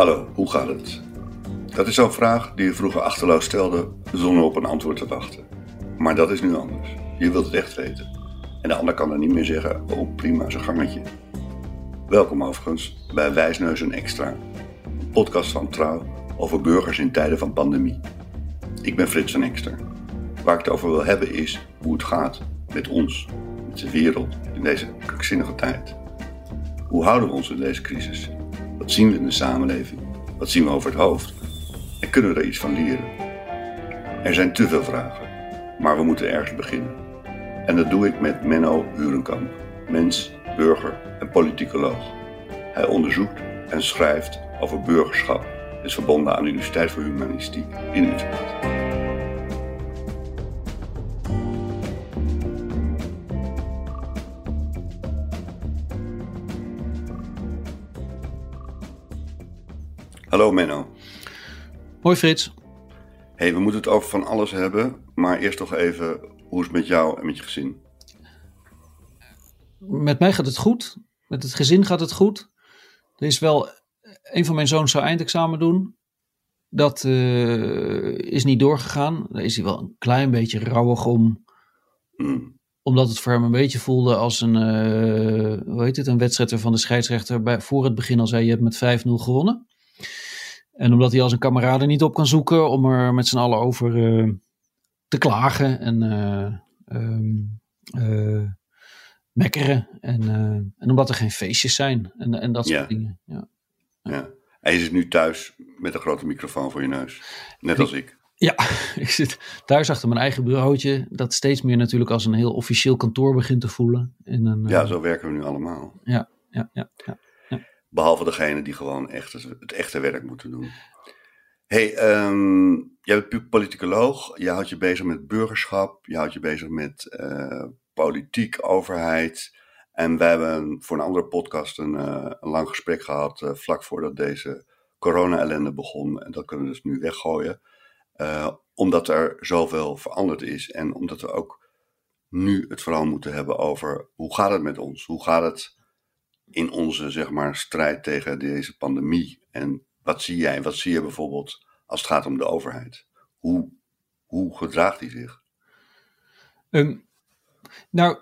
Hallo, hoe gaat het? Dat is zo'n vraag die je vroeger achterloos stelde zonder op een antwoord te wachten. Maar dat is nu anders. Je wilt het echt weten. En de ander kan dan niet meer zeggen, oh prima, zijn gangetje. Welkom overigens bij Wijsneus en Extra, een podcast van Trouw over burgers in tijden van pandemie. Ik ben Frits van Ekster. Waar ik het over wil hebben is hoe het gaat met ons, met de wereld in deze krankzinnige tijd. Hoe houden we ons in deze crisis? Wat zien we in de samenleving? Wat zien we over het hoofd? En kunnen we er iets van leren? Er zijn te veel vragen, maar we moeten ergens beginnen. En dat doe ik met Menno Hurenkamp, mens, burger en politicoloog. Hij onderzoekt en schrijft over burgerschap. Is verbonden aan de Universiteit voor Humanistiek in Utrecht. Hallo Menno. Hoi Frits. Hey, we moeten het over van alles hebben, maar eerst toch even, hoe is het met jou en met je gezin? Met mij gaat het goed. Met het gezin gaat het goed. Er is wel, een van mijn zoons zou eindexamen doen. Dat uh, is niet doorgegaan. Daar is hij wel een klein beetje rouwig om. Hmm. Omdat het voor hem een beetje voelde als een, uh, hoe heet het, een wedstrijd van de scheidsrechter bij, voor het begin al zei je hebt met 5-0 gewonnen. En omdat hij al zijn kameraden niet op kan zoeken om er met z'n allen over uh, te klagen en uh, mekkeren. En, en omdat er geen feestjes zijn en, en dat soort Ja. dingen. Ja. Ja. Je zit nu thuis met een grote microfoon voor je neus. Net als ik. Ja, ik zit thuis achter mijn eigen bureautje. Dat steeds meer natuurlijk als een heel officieel kantoor begint te voelen. En een, Ja, eh, zo werken we nu allemaal. ja, ja, ja, ja. Behalve degene die gewoon echt het, echte werk moeten doen. hey, ehm, jij bent politicoloog. Je houdt je bezig met burgerschap. Je houdt je bezig met eh, politiek, overheid. En wij hebben voor een andere podcast een, eh, een lang gesprek gehad. eh, vlak voordat deze corona-ellende begon. En dat kunnen we dus nu weggooien. Omdat er zoveel veranderd is. En omdat we ook nu het vooral moeten hebben over hoe gaat het met ons? Hoe gaat het in onze zeg maar, strijd tegen deze pandemie? En wat zie jij? Wat zie je bijvoorbeeld als het gaat om de overheid? Hoe, hoe gedraagt die zich? Ehm, nou,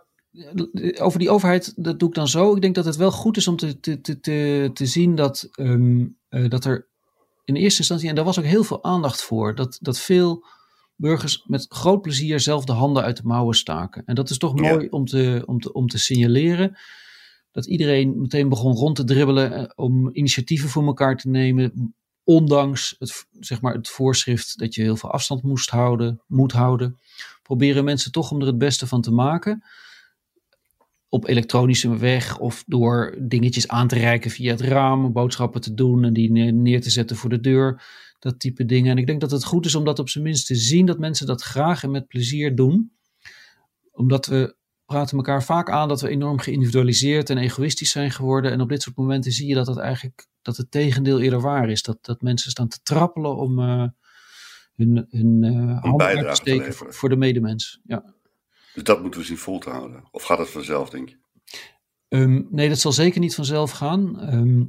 over die overheid, dat doe ik dan zo. Ik denk dat het wel goed is om te, te, te, te, zien dat, ehm, eh, dat er in eerste instantie, en daar was ook heel veel aandacht voor, dat, dat veel burgers met groot plezier zelf de handen uit de mouwen staken. En dat is toch Ja. mooi om, te, om, te, om te signaleren. Dat iedereen meteen begon rond te dribbelen eh, om initiatieven voor elkaar te nemen. Ondanks het, zeg maar, het voorschrift dat je heel veel afstand moest houden, moet houden. Proberen mensen toch om er het beste van te maken. Op elektronische weg of door dingetjes aan te reiken via het raam, boodschappen te doen en die ne- neer te zetten voor de deur. Dat type dingen. En ik denk dat het goed is om dat op zijn minst te zien, dat mensen dat graag en met plezier doen. Omdat we praten elkaar vaak aan dat we enorm geïndividualiseerd en egoïstisch zijn geworden. En op dit soort momenten zie je dat het eigenlijk dat het tegendeel eerder waar is. Dat, dat mensen staan te trappelen om eh, hun, hun eh, handen uit bijdrage te te steken voor, voor de medemens. Ja. Dus dat moeten we zien vol te houden. Of gaat het vanzelf, denk je? Ehm, nee, dat zal zeker niet vanzelf gaan. Ehm,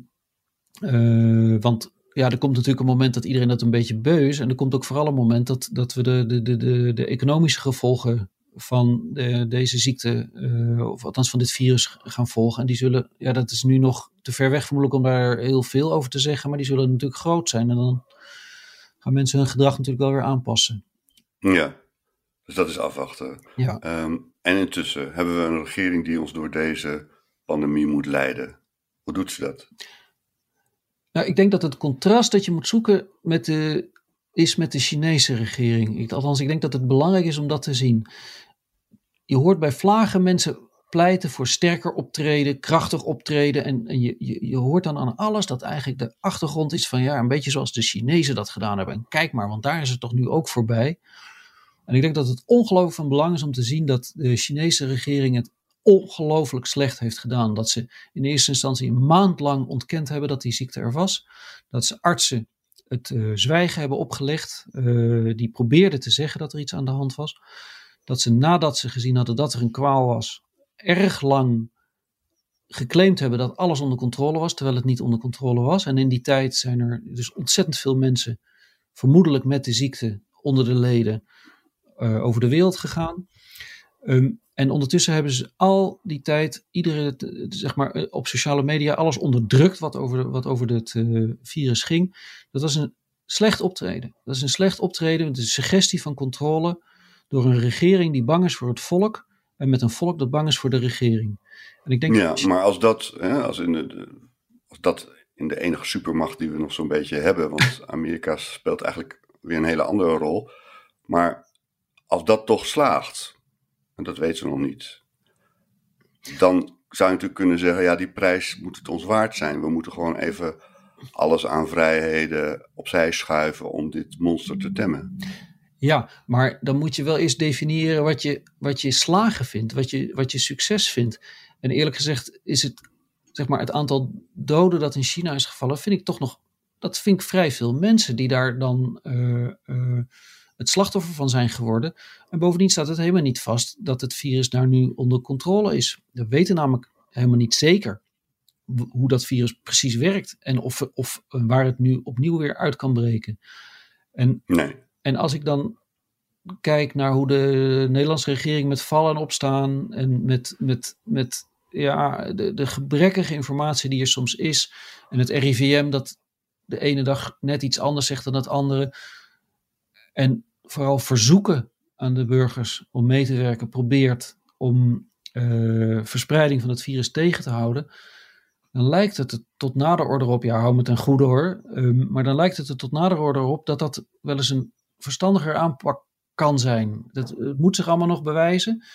eh, want ja, er komt natuurlijk een moment dat iedereen dat een beetje beu is. En er komt ook vooral een moment dat, dat we de, de, de, de, de economische gevolgen van de, deze ziekte, eh, of althans van dit virus, gaan volgen. En die zullen, ja, dat is nu nog te ver weg vermoedelijk om daar heel veel over te zeggen. Maar die zullen natuurlijk groot zijn. En dan gaan mensen hun gedrag natuurlijk wel weer aanpassen. Ja. Dus dat is afwachten. Ja. Ehm, en intussen hebben we een regering die ons door deze pandemie moet leiden. Hoe doet ze dat? Nou, ik denk dat het contrast dat je moet zoeken met de, is met de Chinese regering. Ik, althans, ik denk dat het belangrijk is om dat te zien. Je hoort bij vlagen mensen pleiten voor sterker optreden, krachtig optreden. En, en je, je, hoort dan aan alles dat eigenlijk de achtergrond is van ja, een beetje zoals de Chinezen dat gedaan hebben. En kijk maar, want daar is het toch nu ook voorbij. En ik denk dat het ongelooflijk van belang is om te zien dat de Chinese regering het ongelooflijk slecht heeft gedaan. Dat ze in eerste instantie een maand lang ontkend hebben dat die ziekte er was. Dat ze artsen het uh, zwijgen hebben opgelegd. Uh, die probeerden te zeggen dat er iets aan de hand was. Dat ze nadat ze gezien hadden dat er een kwaal was, erg lang geclaimd hebben dat alles onder controle was, terwijl het niet onder controle was. En in die tijd zijn er dus ontzettend veel mensen, vermoedelijk met de ziekte onder de leden, uh, over de wereld gegaan. Um, en ondertussen hebben ze al die tijd, iedere, zeg maar, eh, op sociale media, alles onderdrukt wat over, wat over het uh, virus ging. Dat was een slecht optreden. Dat is een slecht optreden, een suggestie van controle door een regering die bang is voor het volk en met een volk dat bang is voor de regering. En ik denk ja, maar als dat, hè, als, in de, als dat in de enige supermacht die we nog zo'n beetje hebben, want Amerika speelt eigenlijk weer een hele andere rol, maar als dat toch slaagt, en dat weten ze nog niet, dan zou je natuurlijk kunnen zeggen, ja, die prijs moet het ons waard zijn. We moeten gewoon even alles aan vrijheden opzij schuiven om dit monster te temmen. Ja, maar dan moet je wel eerst definiëren wat je, wat je slagen vindt, wat je, wat je succes vindt. En eerlijk gezegd is het, zeg maar, het aantal doden dat in China is gevallen, vind ik toch nog, dat vind ik vrij veel mensen die daar dan uh, uh, het slachtoffer van zijn geworden. En bovendien staat het helemaal niet vast dat het virus daar nu onder controle is. We weten namelijk helemaal niet zeker hoe dat virus precies werkt en of, of waar het nu opnieuw weer uit kan breken. En, nee. En als ik dan kijk naar hoe de Nederlandse regering met vallen en opstaan en met, met, met ja, de, de gebrekkige informatie die er soms is en het RIVM dat de ene dag net iets anders zegt dan het andere. En vooral verzoeken aan de burgers om mee te werken, probeert om uh, verspreiding van het virus tegen te houden, dan lijkt het tot nader orde op, ja, hou me ten goede hoor, um, maar dan lijkt het er tot nader orde op dat dat wel eens een verstandiger aanpak kan zijn. Dat, het moet zich allemaal nog bewijzen,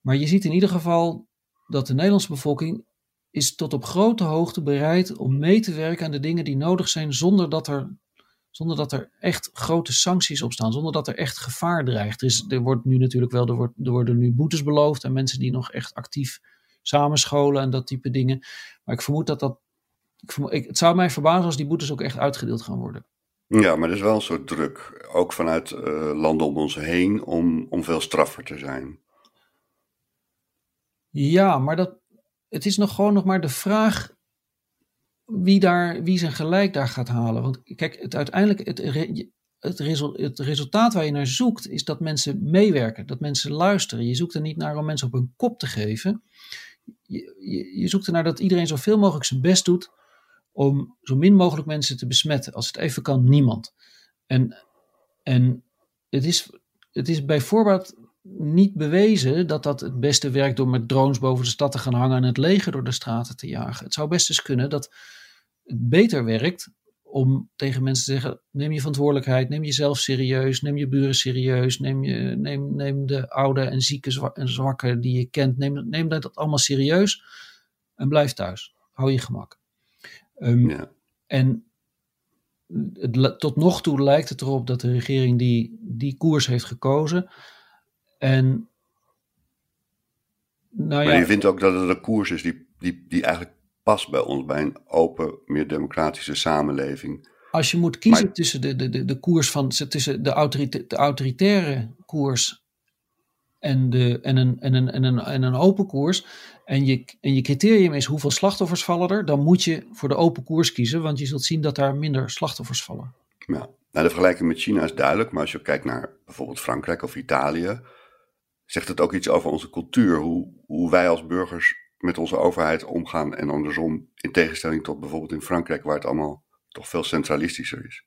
maar je ziet in ieder geval dat de Nederlandse bevolking is tot op grote hoogte bereid om mee te werken aan de dingen die nodig zijn, zonder dat er zonder dat er echt grote sancties op staan, zonder dat er echt gevaar dreigt. Er, wordt nu natuurlijk wel, er, wordt, worden nu boetes beloofd en mensen die nog echt actief samenscholen en dat type dingen. Maar ik vermoed dat dat, ik ik, het zou mij verbazen als die boetes ook echt uitgedeeld gaan worden. Ja, maar er is wel een soort druk, ook vanuit uh, landen om ons heen, om, om veel straffer te zijn. Ja, maar dat, het is nog gewoon nog maar de vraag wie, daar, wie zijn gelijk daar gaat halen. Want kijk, het, uiteindelijk, het, het, het, resultaat waar je naar zoekt, is dat mensen meewerken, dat mensen luisteren. Je zoekt er niet naar om mensen op hun kop te geven. Je, je, je zoekt ernaar dat iedereen zoveel mogelijk zijn best doet om zo min mogelijk mensen te besmetten. Als het even kan, niemand. En, en het, is, het is bijvoorbeeld niet bewezen dat dat het beste werkt door met drones boven de stad te gaan hangen en het leger door de straten te jagen. Het zou best eens kunnen dat het beter werkt om tegen mensen te zeggen: neem je verantwoordelijkheid, neem jezelf serieus, neem je buren serieus, neem, je, neem, neem de oude en zieke en zwakke die je kent, neem, neem dat allemaal serieus en blijf thuis. Hou je gemak. Um, ja. En het, tot nog toe lijkt het erop dat de regering die, die koers heeft gekozen. En nou maar je vindt ook dat het een koers is die, die, die eigenlijk past bij ons, bij een open, meer democratische samenleving. Als je moet kiezen tussen de, de, de, de koers van tussen de, autorita de autoritaire koers en, de, en, een, en, een, en, een, en een open koers. En je, en je criterium is hoeveel slachtoffers vallen er, dan moet je voor de open koers kiezen, want je zult zien dat daar minder slachtoffers vallen. Ja, nou, de vergelijking met China is duidelijk, maar als je kijkt naar bijvoorbeeld Frankrijk of Italië, zegt het ook iets over onze cultuur, hoe, hoe wij als burgers met onze overheid omgaan en andersom, in tegenstelling tot bijvoorbeeld in Frankrijk, waar het allemaal toch veel centralistischer is.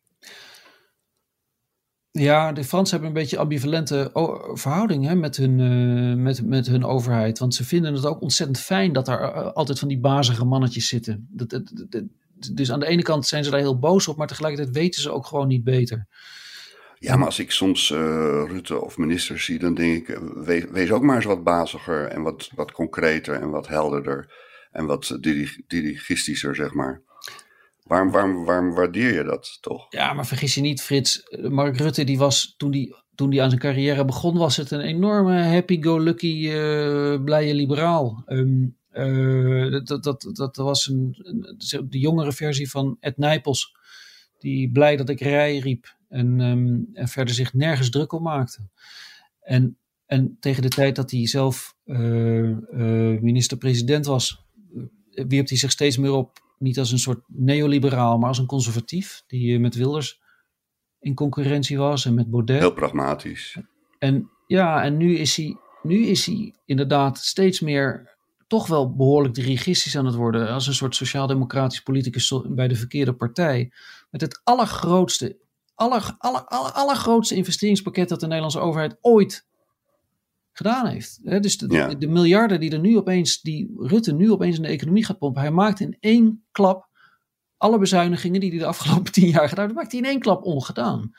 Ja, de Fransen hebben een beetje ambivalente verhouding hè, met, hun, uh, met, met hun overheid. Want ze vinden het ook ontzettend fijn dat er uh, altijd van die bazige mannetjes zitten. Dat, dus aan de ene kant zijn ze daar heel boos op, maar tegelijkertijd weten ze ook gewoon niet beter. Ja, maar als ik soms uh, Rutte of ministers zie, dan denk ik, eh, wees, wees, ook maar eens wat baziger en wat, wat concreter en wat helderder en wat dirigistischer, zeg maar. Waarom, waarom, waarom waardeer je dat toch? Ja, maar vergis je niet, Frits. Mark Rutte, die was toen die, toen die aan zijn carrière begon, was het een enorme happy-go-lucky, uh, blije liberaal. Um, dat, dat, dat, was een, een, de jongere versie van Ed Nijpels, die blij dat ik rij riep. En, um, en verder zich nergens druk om maakte. En, en tegen de tijd dat hij zelf uh, minister-president was, wierp hij zich steeds meer op, niet als een soort neoliberaal, maar als een conservatief, die met Wilders in concurrentie was en met Baudet. Heel pragmatisch. En ja, en nu is hij, nu is hij inderdaad steeds meer toch wel behoorlijk dirigistisch aan het worden. Als een soort sociaal-democratisch politicus bij de verkeerde partij. Met het allergrootste, aller, aller, aller, allergrootste investeringspakket dat de Nederlandse overheid ooit gedaan heeft. dus de, de, miljarden die er nu opeens, die Rutte nu opeens in de economie gaat pompen. Hij maakt in één klap alle bezuinigingen die hij de afgelopen tien jaar gedaan heeft, maakt hij in één klap ongedaan.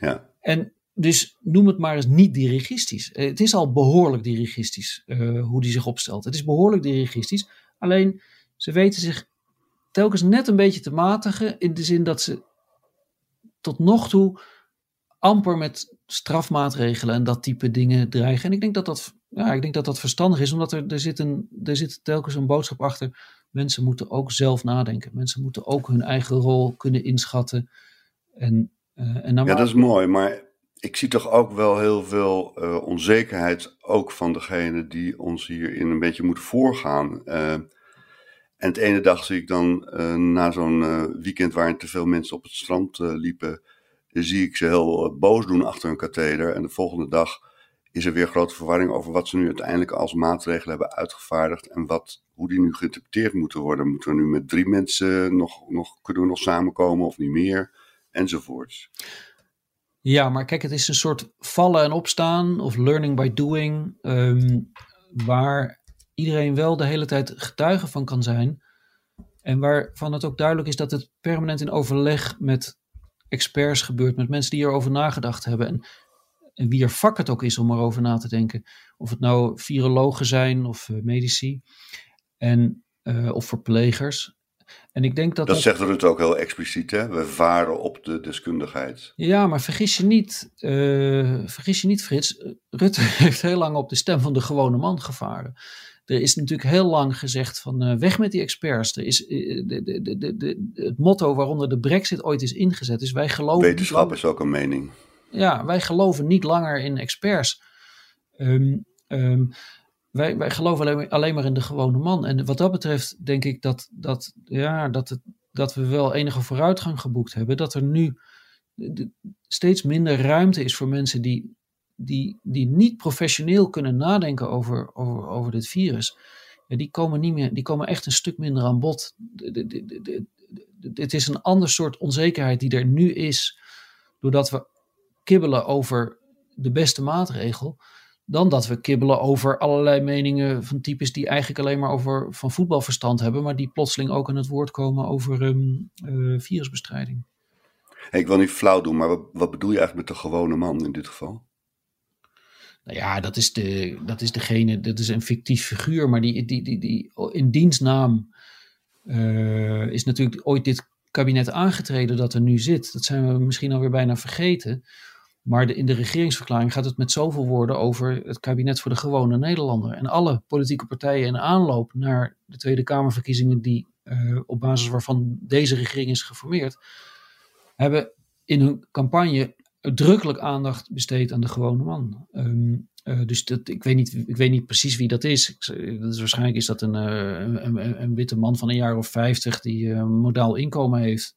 Ja. En dus noem het maar eens niet dirigistisch. Eh, het is al behoorlijk dirigistisch uh, hoe die zich opstelt. Het is behoorlijk dirigistisch. Alleen ze weten zich telkens net een beetje te matigen. In de zin dat ze tot nog toe amper met strafmaatregelen en dat type dingen dreigen. En ik denk dat dat, ja, ik denk dat, dat verstandig is, omdat er, er, zit een, er zit telkens een boodschap achter. Mensen moeten ook zelf nadenken. Mensen moeten ook hun eigen rol kunnen inschatten. En, uh, en ja, dat is mooi, maar ik zie toch ook wel heel veel uh, onzekerheid, ook van degene die ons hierin een beetje moet voorgaan. Uh, en het ene dag zie ik dan na zo'n weekend waarin te veel mensen op het strand liepen, zie ik ze heel boos doen achter hun katheder. En de volgende dag is er weer grote verwarring over wat ze nu uiteindelijk als maatregelen hebben uitgevaardigd en wat, hoe die nu geïnterpreteerd moeten worden. Moeten we nu met drie mensen nog, nog, kunnen we nog samenkomen of niet meer? Enzovoorts. Ja, maar kijk, het is een soort vallen en opstaan of learning by doing, um, waar iedereen wel de hele tijd getuige van kan zijn. En waarvan het ook duidelijk is dat het permanent in overleg met experts gebeurt, met mensen die erover nagedacht hebben. En, en wie er vak het ook is om erover na te denken. Of het nou virologen zijn of uh, medici en, uh, of verplegers. En ik denk dat, dat, dat zegt Rutte ook heel expliciet, hè? We varen op de deskundigheid. Ja, maar vergis je niet, uh, vergis je niet Frits, Rutte heeft heel lang op de stem van de gewone man gevaren. Er is natuurlijk heel lang gezegd van uh, weg met die experts. Er is, uh, de, de, de, de, het motto waaronder de brexit ooit is ingezet is wij geloven... Wetenschap is ook een mening. Ja, wij geloven niet langer in experts. Um, um, wij, wij geloven alleen, alleen, maar in de gewone man. En wat dat betreft denk ik dat, dat, ja, dat, het, dat we wel enige vooruitgang geboekt hebben. Dat er nu steeds minder ruimte is voor mensen die, die, die niet professioneel kunnen nadenken over, over, over dit virus. Die, komen niet meer, die komen echt een stuk minder aan bod. Het is een ander soort onzekerheid die er nu is, doordat we kibbelen over de beste maatregel dan dat we kibbelen over allerlei meningen van types die eigenlijk alleen maar over van voetbalverstand hebben, maar die plotseling ook aan het woord komen over um, uh, virusbestrijding. Ik wil niet flauw doen, maar wat, bedoel je eigenlijk met de gewone man in dit geval? Nou ja, dat is, de, dat is degene, dat is een fictief figuur, maar die, die, die, die in dienstnaam uh, is natuurlijk ooit dit kabinet aangetreden dat er nu zit. Dat zijn we misschien alweer bijna vergeten. Maar de, in de regeringsverklaring gaat het met zoveel woorden over het kabinet voor de gewone Nederlander. En alle politieke partijen in aanloop naar de Tweede Kamerverkiezingen, die uh, op basis waarvan deze regering is geformeerd, hebben in hun campagne uitdrukkelijk aandacht besteed aan de gewone man. Um, uh, dus dat, ik, weet niet, ik weet niet precies wie dat is. Dat is waarschijnlijk is dat een, uh, een, een, witte man van een jaar of vijftig die een modaal inkomen heeft.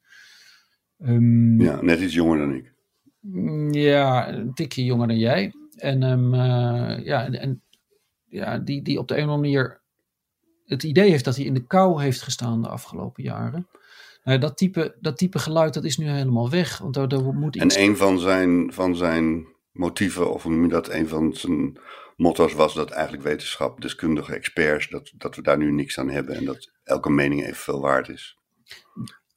Um, ja, net iets jonger dan ik. Mm, ja, een tikje jonger dan jij. En, um, uh, ja, en, ja, die, die op de een of andere manier het idee heeft dat hij in de kou heeft gestaan de afgelopen jaren. Nou, dat, type, dat type geluid dat is nu helemaal weg. Want daar, daar moet iets... En een van zijn, van zijn motieven, of hoe noem je dat, een van zijn motto's was dat eigenlijk wetenschap, deskundige experts, dat, dat we daar nu niks aan hebben en dat elke mening evenveel waard is.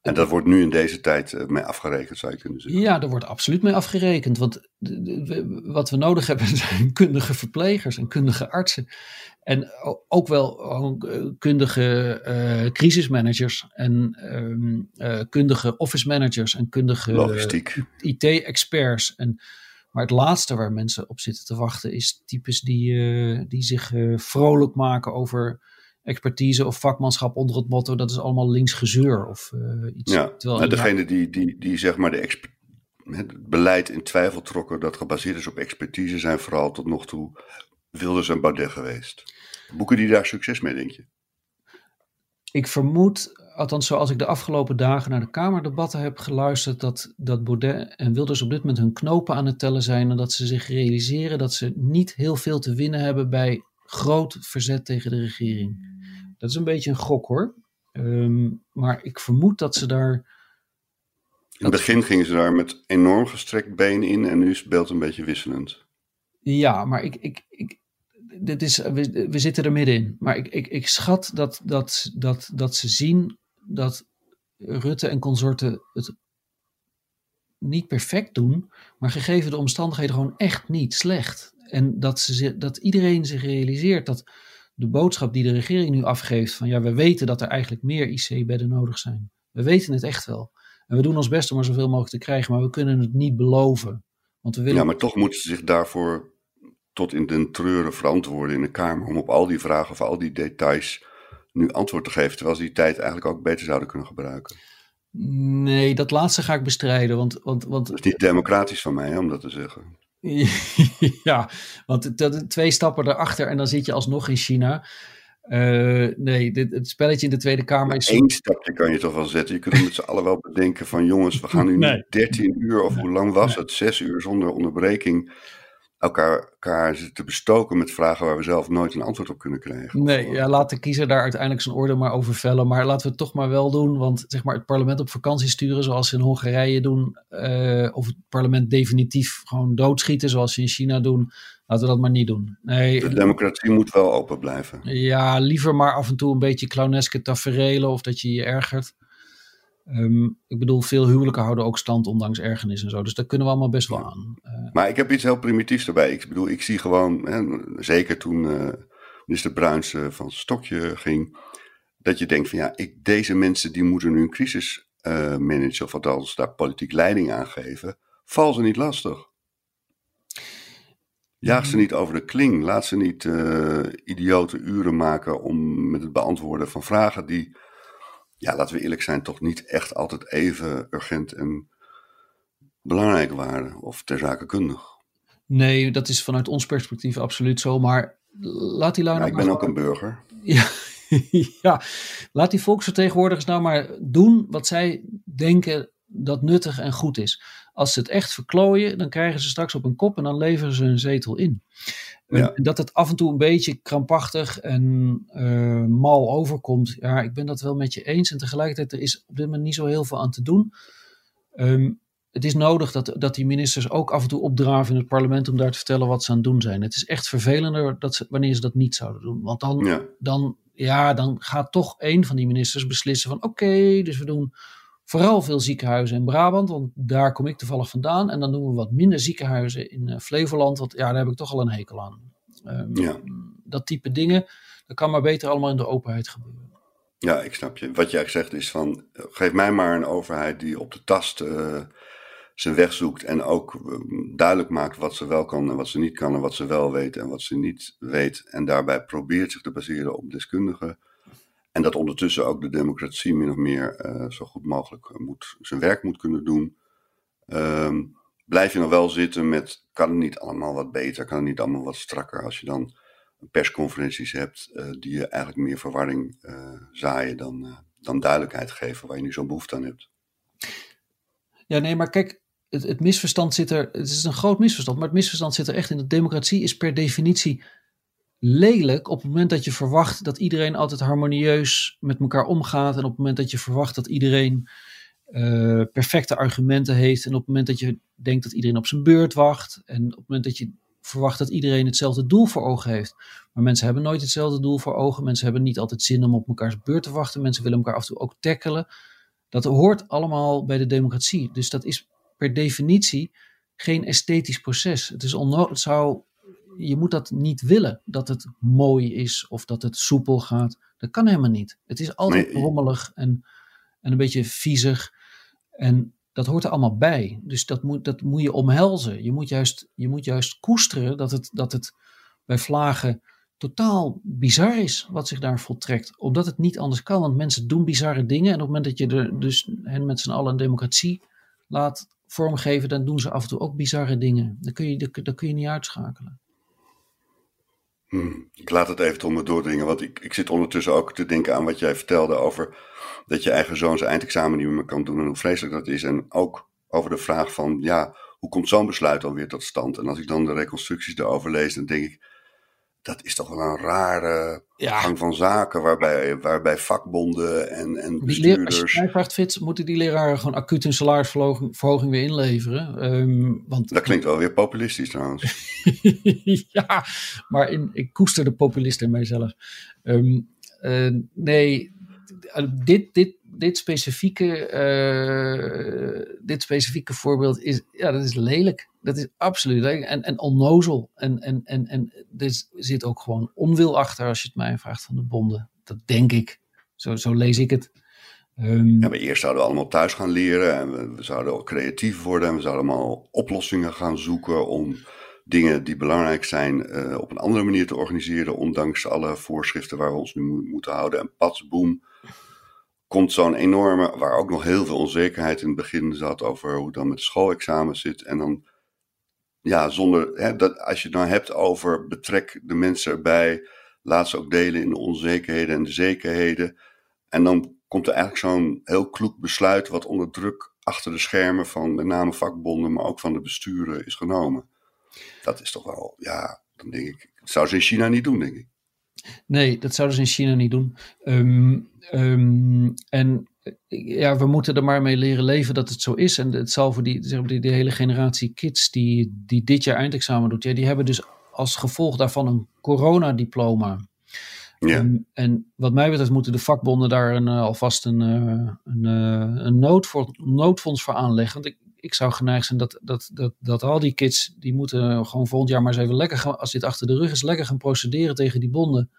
En dat wordt nu in deze tijd eh, mee afgerekend, zou je kunnen zeggen. Ja, er wordt absoluut mee afgerekend. Want wat we nodig hebben zijn kundige verplegers en kundige artsen. En ook wel eh, kundige uh, crisismanagers en um, uh, kundige office managers en kundige IT-experts. En maar het laatste waar mensen op zitten te wachten is types die, uh, die zich vrolijk maken over expertise of vakmanschap onder het motto dat is allemaal linksgezeur of uh, iets. Ja, nou, degene die, die, die zeg maar de het beleid in twijfel trokken dat gebaseerd is op expertise zijn vooral tot nog toe Wilders en Baudet geweest. Boeken die daar succes mee, denk je? ik vermoed, althans zoals ik de afgelopen dagen naar de Kamerdebatten heb geluisterd, dat, dat Baudet en Wilders op dit moment hun knopen aan het tellen zijn en dat ze zich realiseren dat ze niet heel veel te winnen hebben bij groot verzet tegen de regering. Dat is een beetje een gok hoor. Ehm, maar ik vermoed dat ze daar. In het begin gingen ze daar met enorm gestrekt been in en nu is het beeld een beetje wisselend. Ja, maar ik, ik, ik, dit is, we, we zitten er middenin. Maar ik, ik, ik schat dat, dat, dat, dat ze zien dat Rutte en consorten het niet perfect doen, maar gegeven de omstandigheden gewoon echt niet slecht. En dat, ze, dat iedereen zich realiseert dat de boodschap die de regering nu afgeeft: van ja, we weten dat er eigenlijk meer IC-bedden nodig zijn. We weten het echt wel. En we doen ons best om er zoveel mogelijk te krijgen, maar we kunnen het niet beloven. Want we willen... Ja, maar toch moeten ze zich daarvoor tot in den treuren verantwoorden in de Kamer. Om op al die vragen of al die details nu antwoord te geven. Terwijl ze die tijd eigenlijk ook beter zouden kunnen gebruiken. Nee, dat laatste ga ik bestrijden. Want, want, want... Dat is niet democratisch van mij om dat te zeggen. ja, want twee stappen erachter en dan zit je alsnog in China. Uh, nee, dit, het spelletje in de Tweede Kamer is. Eén stapje kan je toch wel zetten. Je kunt met z'n allen wel bedenken: van jongens, we gaan nu nee. 13 uur, of hoe lang was het? Zes uur zonder onderbreking elkaar, elkaar te bestoken met vragen waar we zelf nooit een antwoord op kunnen krijgen. Nee, ja, laat de kiezer daar uiteindelijk zijn orde maar over vellen. Maar laten we het toch maar wel doen. Want zeg maar, het parlement op vakantie sturen, zoals ze in Hongarije doen. Uh, of het parlement definitief gewoon doodschieten, zoals ze in China doen. Laten we dat maar niet doen. Nee, de democratie moet wel open blijven. Ja, liever maar af en toe een beetje clowneske taferelen of dat je je ergert. Um, ik bedoel, veel huwelijken houden ook stand ondanks ergernis en zo. Dus daar kunnen we allemaal best wel aan. Uh, maar ik heb iets heel primitiefs erbij. Ik bedoel, ik zie gewoon, hè, zeker toen uh, minister Bruins uh, van stokje ging, dat je denkt van ja, ik, deze mensen die moeten nu een crisis managen, of althans daar politiek leiding aan geven. Val ze niet lastig. Jaag ze niet over de kling. Laat ze niet idiote uren maken om met het beantwoorden van vragen die ja, laten we eerlijk zijn, toch niet echt altijd even urgent en belangrijk waren of ter zake kundig. Nee, dat is vanuit ons perspectief absoluut zo. Maar laat die lui ja, Ik ben ook een burger. Ja, ja, laat die volksvertegenwoordigers nou maar doen wat zij denken dat nuttig en goed is. Als ze het echt verklooien, dan krijgen ze straks op een kop en dan leveren ze een zetel in. Ja. Dat het af en toe een beetje krampachtig en uh, mal overkomt. Ja, ik ben dat wel met je eens. En tegelijkertijd, er is op dit moment niet zo heel veel aan te doen. Um, het is nodig dat, dat die ministers ook af en toe opdraven in het parlement om daar te vertellen wat ze aan het doen zijn. Het is echt vervelender dat ze, wanneer ze dat niet zouden doen. Want dan, ja. dan, ja, dan gaat toch een van die ministers beslissen van oké, dus we doen vooral veel ziekenhuizen in Brabant, want daar kom ik toevallig vandaan. En dan doen we wat minder ziekenhuizen in uh, Flevoland, want ja, daar heb ik toch al een hekel aan. Um, ja. Dat type dingen, dat kan maar beter allemaal in de openheid gebeuren. Ja, ik snap je. Wat jij zegt is van, geef mij maar een overheid die op de tast uh, zijn weg zoekt en ook uh, duidelijk maakt wat ze wel kan en wat ze niet kan en wat ze wel weet en wat ze niet weet. En daarbij probeert zich te baseren op deskundigen en dat ondertussen ook de democratie min of meer uh, zo goed mogelijk moet, zijn werk moet kunnen doen. Um, blijf je nog wel zitten met, kan het niet allemaal wat beter, kan het niet allemaal wat strakker als je dan persconferenties hebt uh, die je eigenlijk meer verwarring uh, zaaien dan, dan duidelijkheid geven waar je nu zo'n behoefte aan hebt. Ja, nee, maar kijk, het, het, misverstand zit er, het is een groot misverstand, maar het misverstand zit er echt in. De democratie is per definitie lelijk op het moment dat je verwacht dat iedereen altijd harmonieus met elkaar omgaat. En op het moment dat je verwacht dat iedereen uh, perfecte argumenten heeft. En op het moment dat je denkt dat iedereen op zijn beurt wacht. En op het moment dat je verwacht dat iedereen hetzelfde doel voor ogen heeft. Maar mensen hebben nooit hetzelfde doel voor ogen. Mensen hebben niet altijd zin om op elkaars beurt te wachten. Mensen willen elkaar af en toe ook tackelen. Dat hoort allemaal bij de democratie. Dus dat is per definitie geen esthetisch proces. Het, is het zou je moet dat niet willen, dat het mooi is of dat het soepel gaat. Dat kan helemaal niet. Het is altijd nee. rommelig en, en een beetje viezig. En dat hoort er allemaal bij. Dus dat moet, dat moet je omhelzen. Je moet juist, je moet juist koesteren dat het, dat het bij vlagen totaal bizar is wat zich daar voltrekt. Omdat het niet anders kan, want mensen doen bizarre dingen. En op het moment dat je er dus hen met z'n allen een democratie laat vormgeven, dan doen ze af en toe ook bizarre dingen. Dat kun je, dat, dat kun je niet uitschakelen. Hmm, ik laat het even tot me doordringen, want ik, ik zit ondertussen ook te denken aan wat jij vertelde over dat je eigen zoon zijn eindexamen niet meer kan doen en hoe vreselijk dat is. En ook over de vraag van, ja, hoe komt zo'n besluit alweer tot stand? En als ik dan de reconstructies erover lees, dan denk ik, dat is toch wel een rare Ja. gang van zaken waarbij, waarbij vakbonden en, en Die leer, als bestuurders... je mij vraagt, Fits, moeten die leraren gewoon acuut hun salarisverhoging verhoging weer inleveren? Ehm, want Dat klinkt wel weer populistisch trouwens. ja, maar in, ik koester de populist in mijzelf. Ehm, eh, nee, eh, dit, dit, dit, specifieke, eh, dit specifieke voorbeeld is, ja, dat is lelijk. Dat is absoluut en, en onnozel. En, en, en, en er zit ook gewoon onwil achter als je het mij vraagt van de bonden. Dat denk ik. Zo, zo lees ik het. Ehm, Ja, maar eerst zouden we allemaal thuis gaan leren en we, zouden ook creatief worden en we zouden allemaal oplossingen gaan zoeken om dingen die belangrijk zijn eh, op een andere manier te organiseren, ondanks alle voorschriften waar we ons nu mo- moeten houden. En pats, boem, komt zo'n enorme, waar ook nog heel veel onzekerheid in het begin zat over hoe het dan met schoolexamen zit. En dan, ja, zonder, hè, dat, als je het nou hebt over betrek de mensen erbij, laat ze ook delen in de onzekerheden en de zekerheden. En dan komt er eigenlijk zo'n heel kloek besluit wat onder druk achter de schermen van met name vakbonden, maar ook van de besturen is genomen. Dat is toch wel, ja, dan denk ik, dat zou ze in China niet doen, denk ik. Nee, dat zouden ze in China niet doen. Ehm, ehm, en eh, ja, we moeten er maar mee leren leven dat het zo is. En het zal voor die, zeg maar, die, die hele generatie kids die, die dit jaar eindexamen doet, ja, die hebben dus als gevolg daarvan een coronadiploma. Ja, Ehm, en wat mij betreft moeten de vakbonden daar een, eh, alvast een, eh, een, een noodfonds voor aanleggen. Want ik, ik zou geneigd zijn dat, dat, dat, dat al die kids, die moeten gewoon volgend jaar maar eens even lekker gaan, als dit achter de rug is, lekker gaan procederen tegen die bonden.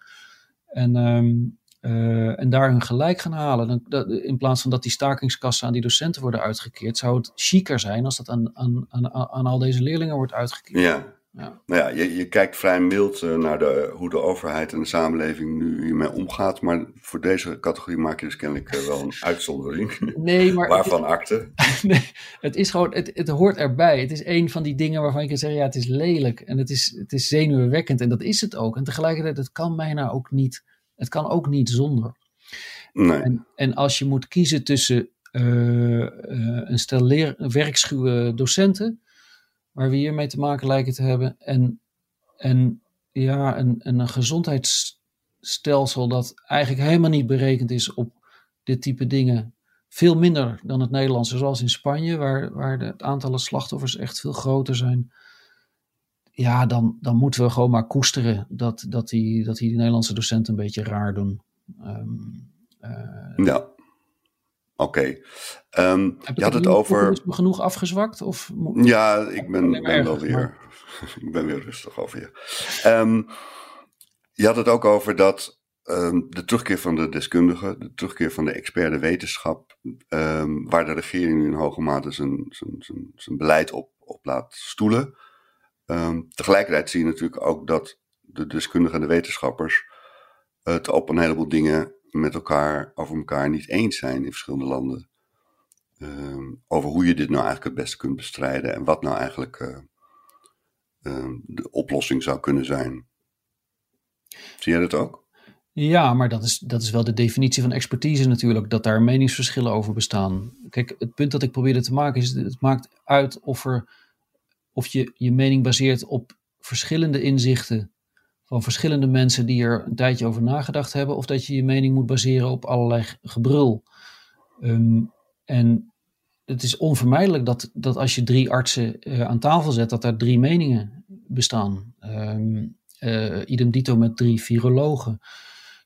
En, ehm, eh, en daar hun gelijk gaan halen. Dan, dat, in plaats van dat die stakingskassen aan die docenten worden uitgekeerd, zou het chiquer zijn als dat aan, aan, aan, aan al deze leerlingen wordt uitgekeerd. ja. Ja. Nou ja, je, je kijkt vrij mild eh, naar de, hoe de overheid en de samenleving nu hiermee omgaat. Maar voor deze categorie maak je dus kennelijk eh, wel een uitzondering. Nee, maar is- Waarvan akte? Nee, het is gewoon, het, het hoort erbij. Het is een van die dingen waarvan je kan zeggen, ja, het is lelijk en het is, het is zenuwwekkend en dat is het ook. En tegelijkertijd, het kan bijna ook niet, het kan ook niet zonder. Nee. En, en als je moet kiezen tussen eh, een stel leer, werkschuwe docenten, waar we hiermee te maken lijken te hebben, en, en ja, een, een gezondheidsstelsel dat eigenlijk helemaal niet berekend is op dit type dingen. Veel minder dan het Nederlandse, zoals in Spanje, waar, waar de, het aantallen slachtoffers echt veel groter zijn. Ja, dan, dan moeten we gewoon maar koesteren dat, dat, die, dat die Nederlandse docenten een beetje raar doen. Ehm, eh, Ja. Oké. Ehm, je had het over. populisme genoeg afgezwakt? Of moet- Ja, ik ben, Alleen maar ben wel weer. ik ben weer rustig over je. Ehm, je had het ook over dat ehm, de terugkeer van de deskundigen, de terugkeer van de expert, de wetenschap, waar de regering nu in hoge mate zijn, zijn, zijn, zijn beleid op, op laat stoelen. Tegelijkertijd zie je natuurlijk ook dat de deskundigen en de wetenschappers het op een heleboel dingen met elkaar, over elkaar niet eens zijn in verschillende landen. Ehm, over hoe je dit nou eigenlijk het beste kunt bestrijden en wat nou eigenlijk eh, ehm, de oplossing zou kunnen zijn. Zie jij dat ook? Ja, maar dat is, dat is wel de definitie van expertise natuurlijk, dat daar meningsverschillen over bestaan. Kijk, het punt dat ik probeerde te maken is, het maakt uit of, er, of je je mening baseert op verschillende inzichten van verschillende mensen die er een tijdje over nagedacht hebben, of dat je je mening moet baseren op allerlei gebrul. Ehm, en het is onvermijdelijk dat, dat als je drie artsen eh, aan tafel zet, dat daar drie meningen bestaan. Eh, idem dito met drie virologen.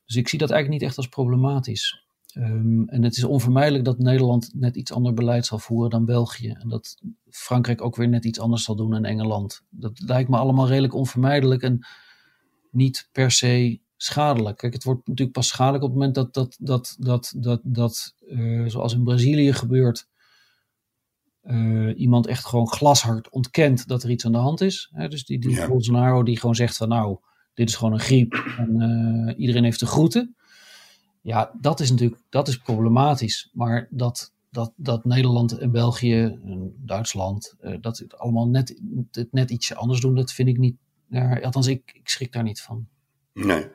Dus ik zie dat eigenlijk niet echt als problematisch. Ehm, en het is onvermijdelijk dat Nederland net iets ander beleid zal voeren dan België. En dat Frankrijk ook weer net iets anders zal doen en Engeland. Dat lijkt me allemaal redelijk onvermijdelijk en niet per se schadelijk. Kijk, het wordt natuurlijk pas schadelijk op het moment dat, dat, dat, dat, dat, dat eh, zoals in Brazilië gebeurt, eh, iemand echt gewoon glashard ontkent dat er iets aan de hand is. Hè? Dus die, die Ja. Bolsonaro die gewoon zegt van nou, dit is gewoon een griep en eh, iedereen heeft de groeten. Ja, dat is natuurlijk dat is problematisch. Maar dat, dat, dat Nederland en België en Duitsland, eh, dat het allemaal net, het net ietsje anders doen, dat vind ik niet. Ja, althans, ik, ik schrik daar niet van. Nee,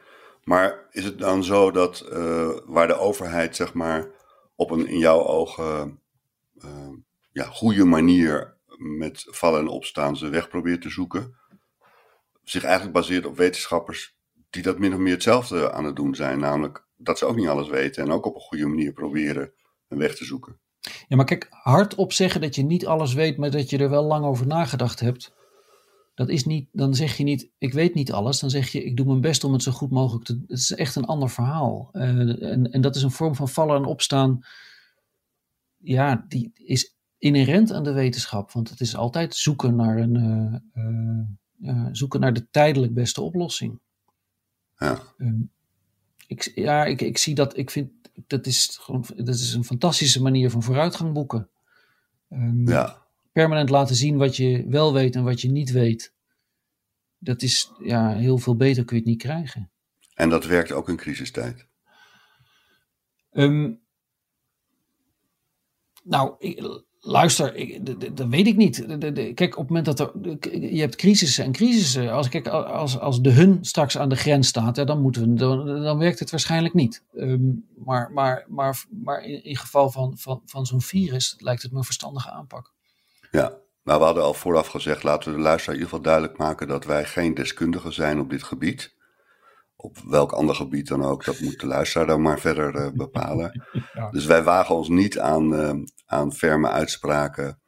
maar is het dan zo dat uh, waar de overheid zeg maar op een in jouw ogen uh, ja, goede manier met vallen en opstaan zijn weg probeert te zoeken, zich eigenlijk baseert op wetenschappers die dat min of meer hetzelfde aan het doen zijn, namelijk dat ze ook niet alles weten en ook op een goede manier proberen een weg te zoeken. Ja, maar kijk, hardop zeggen dat je niet alles weet, maar dat je er wel lang over nagedacht hebt. Dat is niet, dan zeg je niet, ik weet niet alles. Dan zeg je, ik doe mijn best om het zo goed mogelijk te Het is echt een ander verhaal. Uh, en, en dat is een vorm van vallen en opstaan. Ja, die is inherent aan de wetenschap. Want het is altijd zoeken naar, een, uh, uh, ja, zoeken naar de tijdelijk beste oplossing. Ja. Um, ik, ja, ik, ik zie dat, ik vind, dat is gewoon, dat is een fantastische manier van vooruitgang boeken. Um, ja. Permanent laten zien wat je wel weet en wat je niet weet. Dat is, ja, heel veel beter kun je het niet krijgen. En dat werkt ook in crisistijd? Um, nou, ik, Luister, dat weet ik niet. Kijk, op het moment dat er. Je hebt crisissen en crisissen. Als, kijk, als, als de hun straks aan de grens staat, ja, dan, moeten we, dan, dan werkt het waarschijnlijk niet. Um, maar, maar, maar, maar in, in geval van, van, van zo'n virus lijkt het me een verstandige aanpak. Ja, nou, we hadden al vooraf gezegd: laten we de luisteraar in ieder geval duidelijk maken dat wij geen deskundigen zijn op dit gebied op welk ander gebied dan ook, dat moet de luisteraar dan maar verder uh, bepalen. Ja. Dus wij wagen ons niet aan, uh, aan ferme uitspraken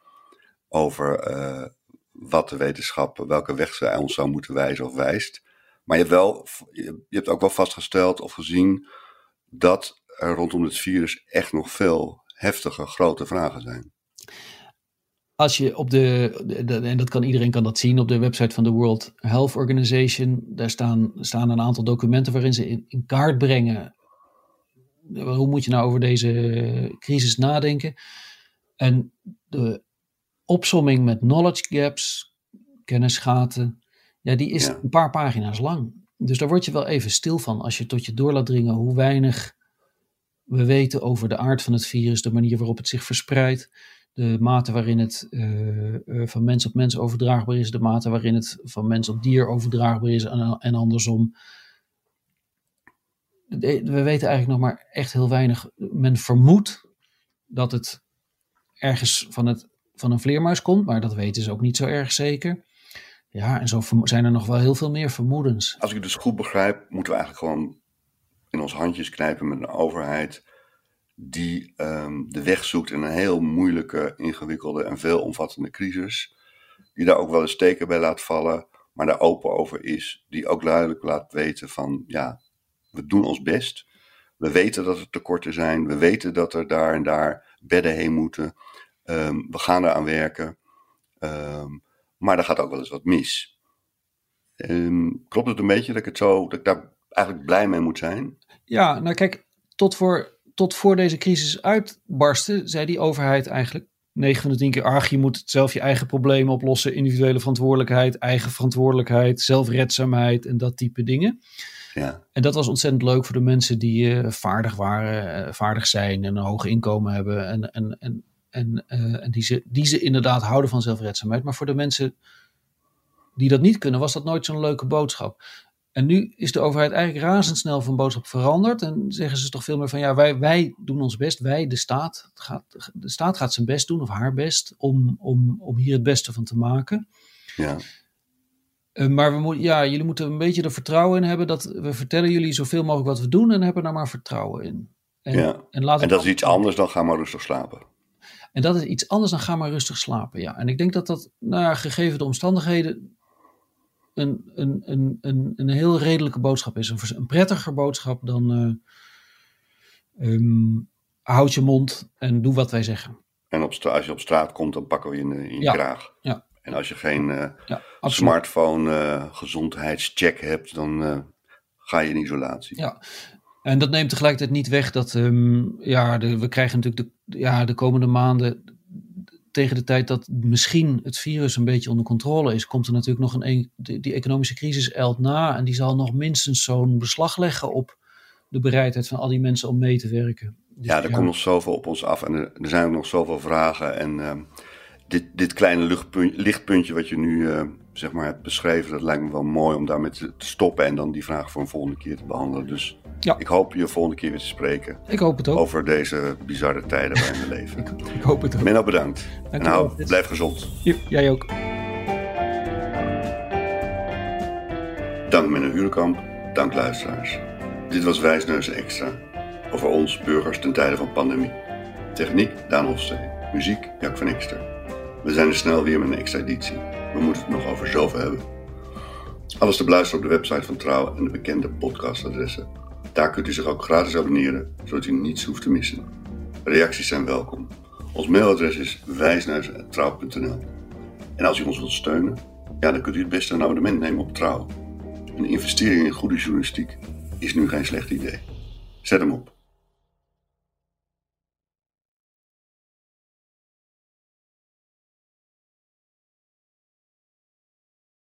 over uh, wat de wetenschap, welke weg ze ons zou moeten wijzen of wijst. Maar je hebt, wel, je hebt ook wel vastgesteld of gezien dat er rondom het virus echt nog veel heftige, grote vragen zijn als je op de, en dat kan iedereen kan dat zien op de website van de World Health Organization, daar staan, staan een aantal documenten waarin ze in, in kaart brengen hoe moet je nou over deze crisis nadenken. En de opsomming met knowledge gaps, kennisgaten, ja, die is een paar pagina's lang. Dus daar word je wel even stil van als je tot je door laat dringen hoe weinig we weten over de aard van het virus, de manier waarop het zich verspreidt de mate waarin het uh, uh, van mens op mens overdraagbaar is, de mate waarin het van mens op dier overdraagbaar is en, en andersom. We weten eigenlijk nog maar echt heel weinig. Men vermoedt dat het ergens van, het, van een vleermuis komt, maar dat weten ze ook niet zo erg zeker. Ja, en zo zijn er nog wel heel veel meer vermoedens. Als ik het dus goed begrijp, moeten we eigenlijk gewoon in ons handjes knijpen met een overheid die um, de weg zoekt in een heel moeilijke, ingewikkelde en veelomvattende crisis. Die daar ook wel eens steken bij laat vallen, maar daar open over is. Die ook duidelijk laat weten van, ja, we doen ons best. We weten dat er tekorten zijn. We weten dat er daar en daar bedden heen moeten. Um, we gaan eraan werken. Um, maar er gaat ook wel eens wat mis. klopt het een beetje dat ik, het zo, dat ik daar eigenlijk blij mee moet zijn? Ja, nou kijk, tot voor tot voor deze crisis uitbarstte, zei die overheid eigenlijk 9 van de 10 keer, ach, je moet zelf je eigen problemen oplossen, individuele verantwoordelijkheid, eigen verantwoordelijkheid, zelfredzaamheid en dat type dingen. Ja. En dat was ontzettend leuk voor de mensen die uh, vaardig waren, uh, vaardig zijn en een hoog inkomen hebben en, en, en, en, uh, en die, ze, die ze inderdaad houden van zelfredzaamheid. Maar voor de mensen die dat niet kunnen, was dat nooit zo'n leuke boodschap. En nu is de overheid eigenlijk razendsnel van boodschap veranderd. En zeggen ze toch veel meer van ja, wij, wij doen ons best. Wij, de staat, gaat, de staat gaat zijn best doen of haar best om, om, om hier het beste van te maken. Ja. Uh, maar we moet, ja, jullie moeten een beetje er vertrouwen in hebben dat we vertellen jullie zoveel mogelijk wat we doen en hebben daar maar vertrouwen in. En, ja. en, en dat is iets anders dan ga maar rustig slapen. En dat is iets anders dan ga maar rustig slapen, ja. En ik denk dat dat, nou, gegeven de omstandigheden, een, een, een, een, een heel redelijke boodschap is. Een, een prettiger boodschap dan uh, um, houd je mond en doe wat wij zeggen. En op als je op straat komt, dan pakken we je in, in je ja, kraag. Ja. En als je geen uh, ja, smartphone uh, gezondheidscheck hebt, dan ga je in isolatie. Ja, en dat neemt tegelijkertijd niet weg dat um, ja, de, we krijgen natuurlijk de, ja, de komende maanden tegen de tijd dat misschien het virus een beetje onder controle is, komt er natuurlijk nog een, die, die economische crisis elt na. En die zal nog minstens zo'n beslag leggen op de bereidheid van al die mensen om mee te werken. Dus, ja, er komt nog zoveel op ons af en er, er zijn ook nog zoveel vragen. En uh, dit, dit kleine lichtpuntje wat je nu uh, zeg maar, hebt beschreven, dat lijkt me wel mooi om daarmee te, te stoppen en dan die vraag voor een volgende keer te behandelen. Dus Ja. ik hoop je volgende keer weer te spreken Ik hoop het ook. over deze bizarre tijden waarin we leven. Ik, ik hoop het ook. Menno, bedankt. En Dankjewel, hou, blijf gezond. Jij ook. Dank Menno Huurkamp, dank luisteraars. Dit was Wijsneuzen Extra. Over ons, burgers, ten tijde van pandemie. Techniek, Daan Hofstee. Muziek, Jack van Ekster. We zijn er snel weer met een extra editie. We moeten het nog over zoveel hebben. Alles te beluisteren op de website van Trouw en de bekende podcastadressen. Daar kunt u zich ook gratis abonneren, zodat u niets hoeft te missen. Reacties zijn welkom. Ons mailadres is wijsneuzen.trouw.nl En als u ons wilt steunen, ja, dan kunt u het beste een abonnement nemen op Trouw. Een investering in goede journalistiek is nu geen slecht idee. Zet hem op.